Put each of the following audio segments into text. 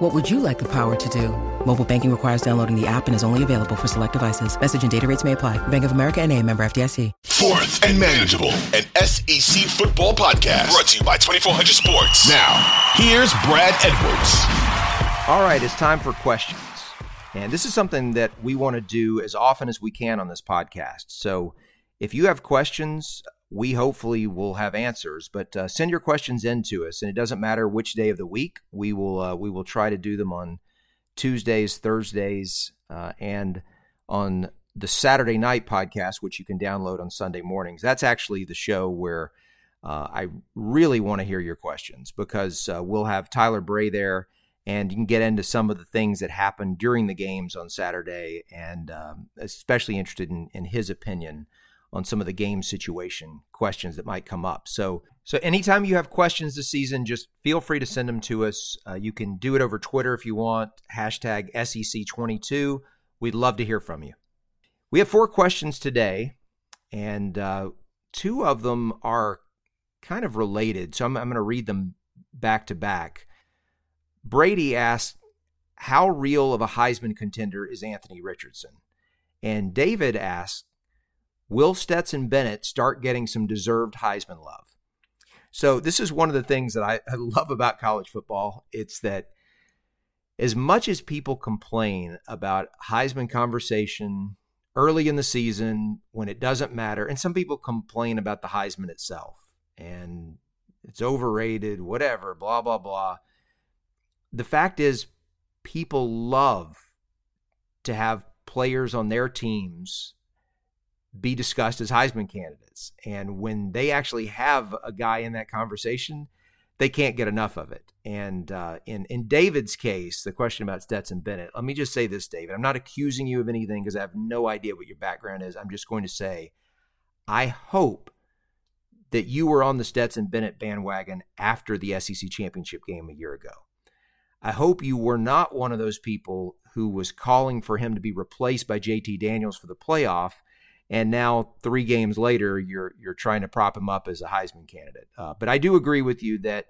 What would you like the power to do? Mobile banking requires downloading the app and is only available for select devices. Message and data rates may apply. Bank of America and a member FDIC. Fourth and Manageable, an SEC football podcast brought to you by 2400 Sports. Now, here's Brad Edwards. All right, it's time for questions. And this is something that we want to do as often as we can on this podcast. So if you have questions, we hopefully will have answers. But uh, send your questions in to us, and it doesn't matter which day of the week. We will uh, we will try to do them on Tuesdays, Thursdays, uh, and on the Saturday night podcast, which you can download on Sunday mornings. That's actually the show where uh, I really want to hear your questions because uh, we'll have Tyler Bray there and you can get into some of the things that happened during the games on Saturday, and um, especially interested in, in his opinion on some of the game situation questions that might come up. So, so anytime you have questions this season, just feel free to send them to us. Uh, you can do it over Twitter if you want. Hashtag SEC22. We'd love to hear from you. We have four questions today, and uh, two of them are kind of related. So I'm, I'm going to read them back to back. Brady asked, How real of a Heisman contender is Anthony Richardson? And David asked, Will Stetson Bennett start getting some deserved Heisman love? So, this is one of the things that I, love about college football. It's that as much as people complain about Heisman conversation early in the season when it doesn't matter, and some people complain about the Heisman itself and it's overrated, whatever, blah, blah, blah the fact is, people love to have players on their teams be discussed as Heisman candidates. And when they actually have a guy in that conversation, they can't get enough of it. And uh, in in David's case, the question about Stetson Bennett, let me just say this, David. I'm not accusing you of anything because I have no idea what your background is. I'm just going to say, I hope that you were on the Stetson Bennett bandwagon after the SEC championship game a year ago. I hope you were not one of those people who was calling for him to be replaced by JT Daniels for the playoff. And now, three games later, you're you're trying to prop him up as a Heisman candidate. Uh, but I do agree with you that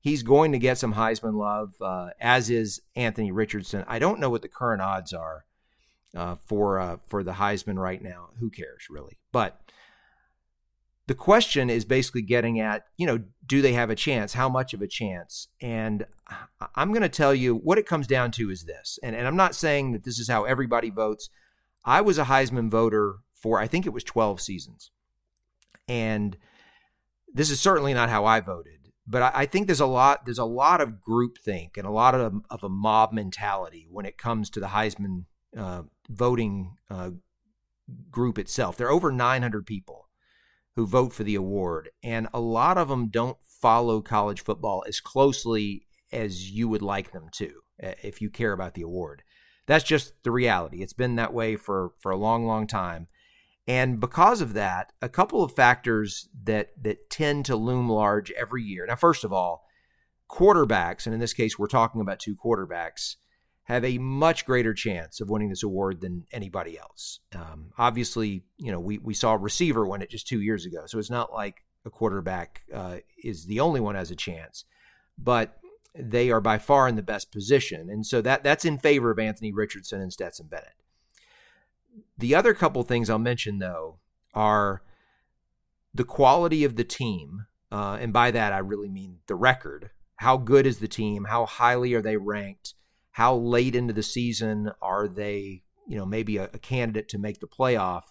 he's going to get some Heisman love, uh, as is Anthony Richardson. I don't know what the current odds are uh, for uh, for the Heisman right now. Who cares, really? But the question is basically getting at, you know, do they have a chance? How much of a chance? And I'm going to tell you what it comes down to is this. And, and I'm not saying that this is how everybody votes. I was a Heisman voter for, I think it was 12 seasons. And this is certainly not how I voted. But I, I think there's a lot there's a lot of groupthink and a lot of, of a mob mentality when it comes to the Heisman uh, voting uh, group itself. There are over 900 people who vote for the award, and a lot of them don't follow college football as closely as you would like them to if you care about the award. That's just the reality. It's been that way for for a long, long time. And because of that, a couple of factors that that tend to loom large every year. Now, first of all, quarterbacks, and in this case, we're talking about two quarterbacks, have a much greater chance of winning this award than anybody else. Um, obviously, you know, we, we saw a receiver win it just two years ago. So it's not like a quarterback uh, is the only one has a chance, but they are by far in the best position. And so that that's in favor of Anthony Richardson and Stetson Bennett. The other couple things I'll mention, though, are the quality of the team. Uh, and by that, I really mean the record. How good is the team? How highly are they ranked? how late into the season are they, you know, maybe a, a candidate to make the playoff.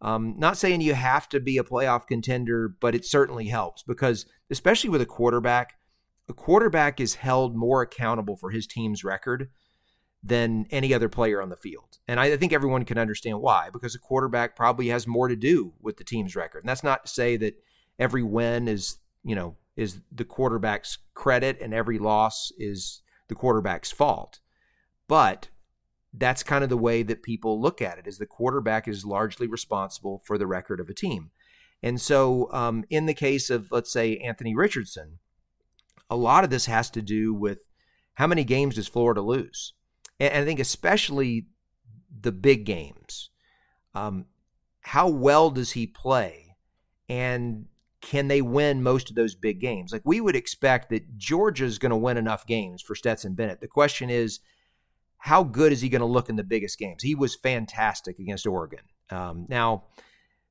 Um, not saying you have to be a playoff contender, but it certainly helps because, especially with a quarterback, a quarterback is held more accountable for his team's record than any other player on the field. And I think everyone can understand why, because a quarterback probably has more to do with the team's record. And that's not to say that every win is, you know, is the quarterback's credit and every loss is the quarterback's fault. But that's kind of the way that people look at it is the quarterback is largely responsible for the record of a team. And so um, in the case of let's say Anthony Richardson, a lot of this has to do with how many games does Florida lose? And, I think especially the big games. Um, how well does he play? And can they win most of those big games? Like we would expect that Georgia's going to win enough games for Stetson Bennett. The question is, how good is he going to look in the biggest games? He was fantastic against Oregon. Um, now,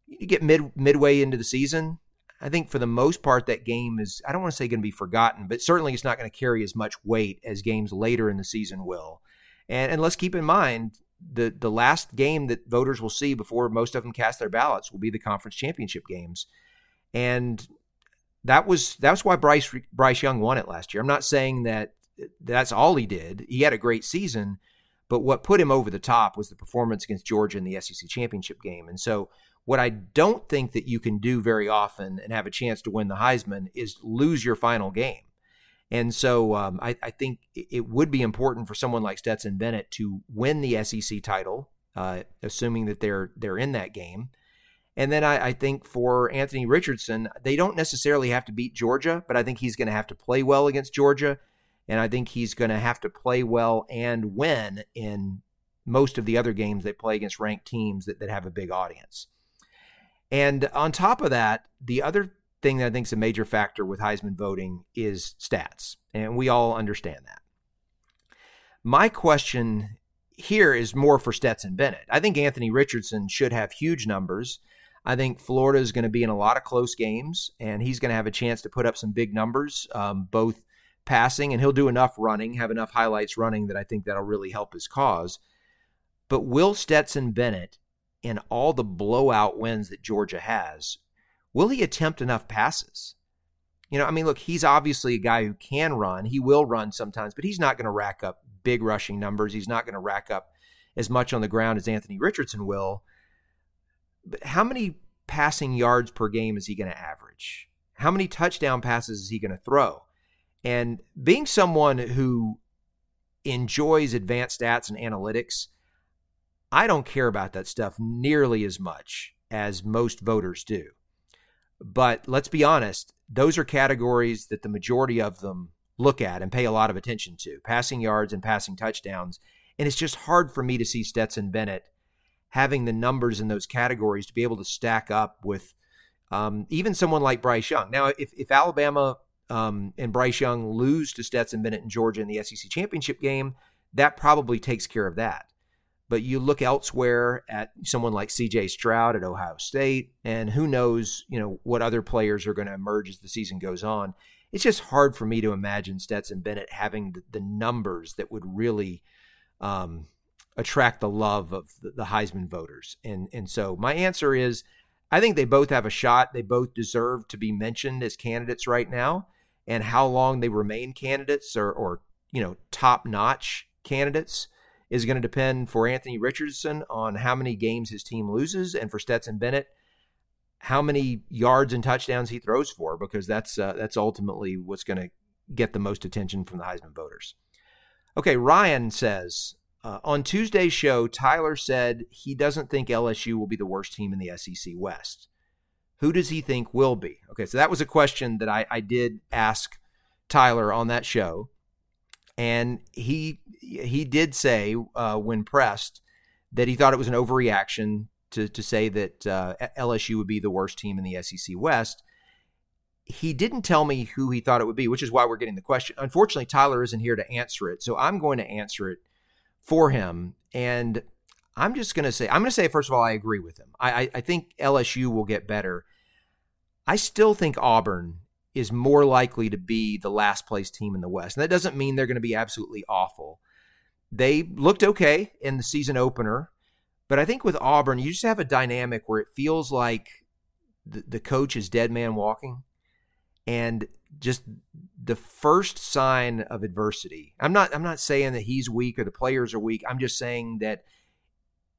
you get mid midway into the season. I think for the most part, that game is, I don't want to say going to be forgotten, but certainly it's not going to carry as much weight as games later in the season will. And, and let's keep in mind the, the last game that voters will see before most of them cast their ballots will be the conference championship games. And that was that's why Bryce Bryce Young won it last year. I'm not saying that that's all he did. He had a great season, but what put him over the top was the performance against Georgia in the SEC championship game. And so what I don't think that you can do very often and have a chance to win the Heisman is lose your final game. And so um, I, I, think it would be important for someone like Stetson Bennett to win the SEC title, uh, assuming that they're they're in that game. And then I, I, think for Anthony Richardson, they don't necessarily have to beat Georgia, but I think he's going to have to play well against Georgia, and I think he's going to have to play well and win in most of the other games they play against ranked teams that, that have a big audience. And on top of that, the other thing that I think is a major factor with Heisman voting is stats. And we all understand that. My question here is more for Stetson Bennett. I think Anthony Richardson should have huge numbers. I think Florida is going to be in a lot of close games, and he's going to have a chance to put up some big numbers, um, both passing and he'll do enough running, have enough highlights running that I think that'll really help his cause. But will Stetson Bennett in all the blowout wins that Georgia has, will he attempt enough passes? You know, I mean, look, he's obviously a guy who can run. He will run sometimes, but he's not going to rack up big rushing numbers. He's not going to rack up as much on the ground as Anthony Richardson will. But how many passing yards per game is he going to average? How many touchdown passes is he going to throw? And being someone who enjoys advanced stats and analytics, I don't care about that stuff nearly as much as most voters do. But let's be honest, those are categories that the majority of them look at and pay a lot of attention to passing yards and passing touchdowns. And it's just hard for me to see Stetson Bennett having the numbers in those categories to be able to stack up with um, even someone like Bryce Young. Now, if, if Alabama um, and Bryce Young lose to Stetson Bennett and Georgia in the SEC championship game, that probably takes care of that. But you look elsewhere at someone like C.J. Stroud at Ohio State, and who knows, you know, what other players are going to emerge as the season goes on. It's just hard for me to imagine Stetson Bennett having the, the numbers that would really um, attract the love of the, the Heisman voters. And and so my answer is, I think they both have a shot. They both deserve to be mentioned as candidates right now, and how long they remain candidates or or you know top notch candidates is going to depend for Anthony Richardson on how many games his team loses, and for Stetson Bennett, how many yards and touchdowns he throws for, because that's uh, that's ultimately what's going to get the most attention from the Heisman voters. Okay, Ryan says uh, on Tuesday's show, Tyler said he doesn't think LSU will be the worst team in the SEC West. Who does he think will be? Okay, so that was a question that I, I did ask Tyler on that show and he he did say uh, when pressed that he thought it was an overreaction to to say that uh, LSU would be the worst team in the SEC West. He didn't tell me who he thought it would be, which is why we're getting the question. Unfortunately, Tyler isn't here to answer it, so I'm going to answer it for him. And I'm just going to say, I'm going to say first of all, I agree with him. I, I, I think LSU will get better. I still think Auburn is more likely to be the last place team in the West. And that doesn't mean they're going to be absolutely awful. They looked okay in the season opener, but I think with Auburn, you just have a dynamic where it feels like the, the coach is dead man walking. And just the first sign of adversity. I'm not I'm not saying that he's weak or the players are weak. I'm just saying that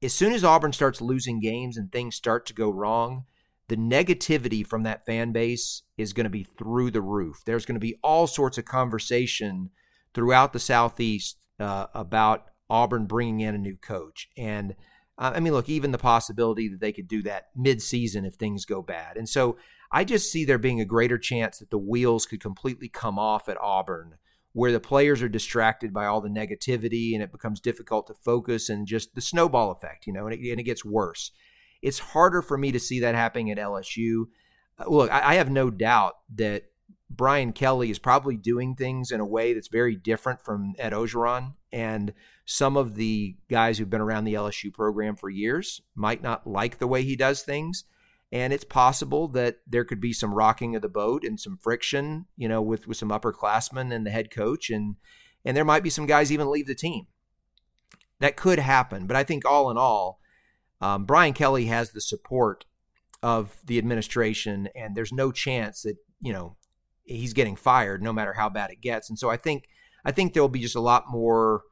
as soon as Auburn starts losing games and things start to go wrong, the negativity from that fan base is going to be through the roof. There's going to be all sorts of conversation throughout the Southeast uh, about Auburn bringing in a new coach. And uh, I mean, look, even the possibility that they could do that mid-season if things go bad. And so I just see there being a greater chance that the wheels could completely come off at Auburn, where the players are distracted by all the negativity and it becomes difficult to focus and just the snowball effect, you know, and it, and it gets worse. It's harder for me to see that happening at LSU. Uh, look, I, I have no doubt that Brian Kelly is probably doing things in a way that's very different from Ed Orgeron And some of the guys who've been around the LSU program for years might not like the way he does things. And it's possible that there could be some rocking of the boat and some friction, you know, with, with some upperclassmen and the head coach. And, and there might be some guys even leave the team. That could happen. But I think all in all, um, Brian Kelly has the support of the administration, and there's no chance that, you know, he's getting fired no matter how bad it gets. And so I think I think there'll be just a lot more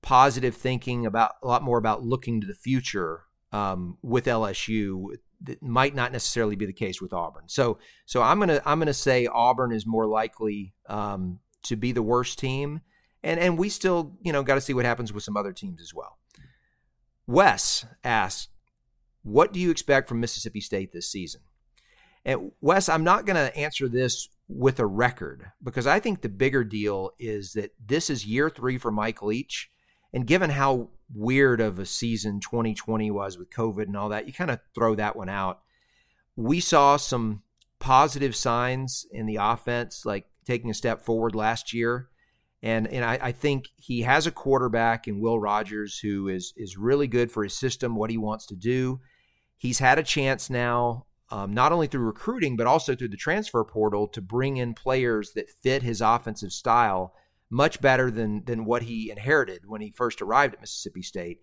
positive thinking about a lot more about looking to the future um, with LSU that might not necessarily be the case with Auburn. So so I'm gonna I'm gonna say Auburn is more likely um, to be the worst team, and and we still you know got to see what happens with some other teams as well. Wes asks, "What do you expect from Mississippi State this season?" And Wes, I'm not going to answer this with a record because I think the bigger deal is that this is year three for Mike Leach. And given how weird of a season 2020 was with COVID and all that, you kind of throw that one out. We saw some positive signs in the offense, like taking a step forward last year. And and I, I think he has a quarterback in Will Rogers who is is really good for his system, what he wants to do. He's had a chance now um, not only through recruiting, but also through the transfer portal to bring in players that fit his offensive style much better than, than what he inherited when he first arrived at Mississippi State.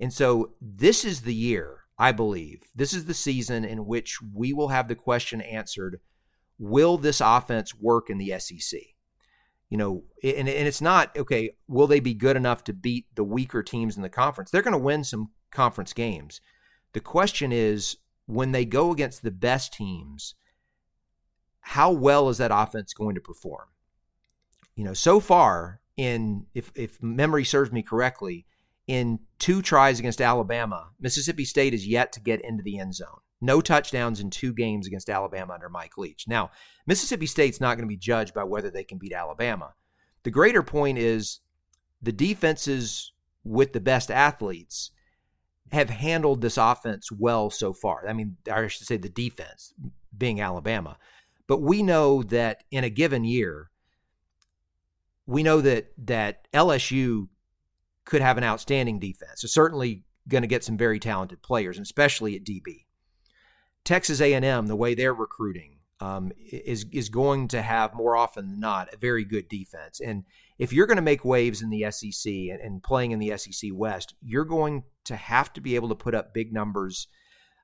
And so this is the year, I believe, this is the season in which we will have the question answered will this offense work in the SEC? You know, and, and it's not, okay, will they be good enough to beat the weaker teams in the conference? They're going to win some conference games. The question is, when they go against the best teams, how well is that offense going to perform? You know, so far in if if memory serves me correctly, in two tries against Alabama, Mississippi State is yet to get into the end zone. No touchdowns in two games against Alabama under Mike Leach. Now, Mississippi State's not going to be judged by whether they can beat Alabama. The greater point is the defenses with the best athletes have handled this offense well so far. I mean, I should say the defense being Alabama. But we know that in a given year, we know that that LSU could have an outstanding defense. So certainly going to get some very talented players, especially at DB. Texas A&M, the way they're recruiting, um, is is going to have more often than not a very good defense. And if you're going to make waves in the SEC and, and playing in the SEC West, you're going to have to be able to put up big numbers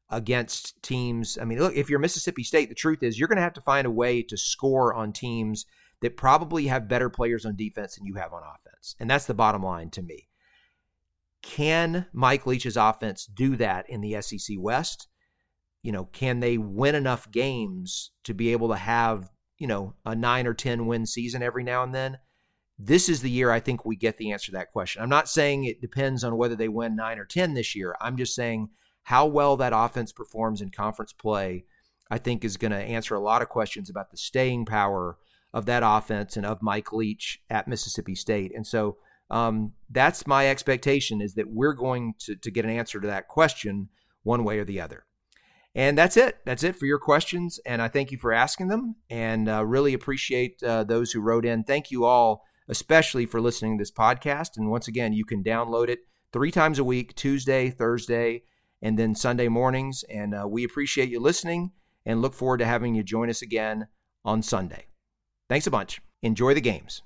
against teams. I mean, look, if you're Mississippi State, the truth is you're going to have to find a way to score on teams that probably have better players on defense than you have on offense. And that's the bottom line to me. Can Mike Leach's offense do that in the SEC West? You know, can they win enough games to be able to have, you know, a 9 or 10 win season every now and then? This is the year I think we get the answer to that question. I'm not saying it depends on whether they win 9 or 10 this year. I'm just saying how well that offense performs in conference play, I think is going to answer a lot of questions about the staying power of that offense and of Mike Leach at Mississippi State. And so um, that's my expectation is that we're going to, to get an answer to that question one way or the other. And that's it. That's it for your questions. And I thank you for asking them and uh, really appreciate uh, those who wrote in. Thank you all especially for listening to this podcast. And once again, you can download it three times a week Tuesday, Thursday, and then Sunday mornings. And uh, we appreciate you listening and look forward to having you join us again on Sunday. Thanks a bunch. Enjoy the games.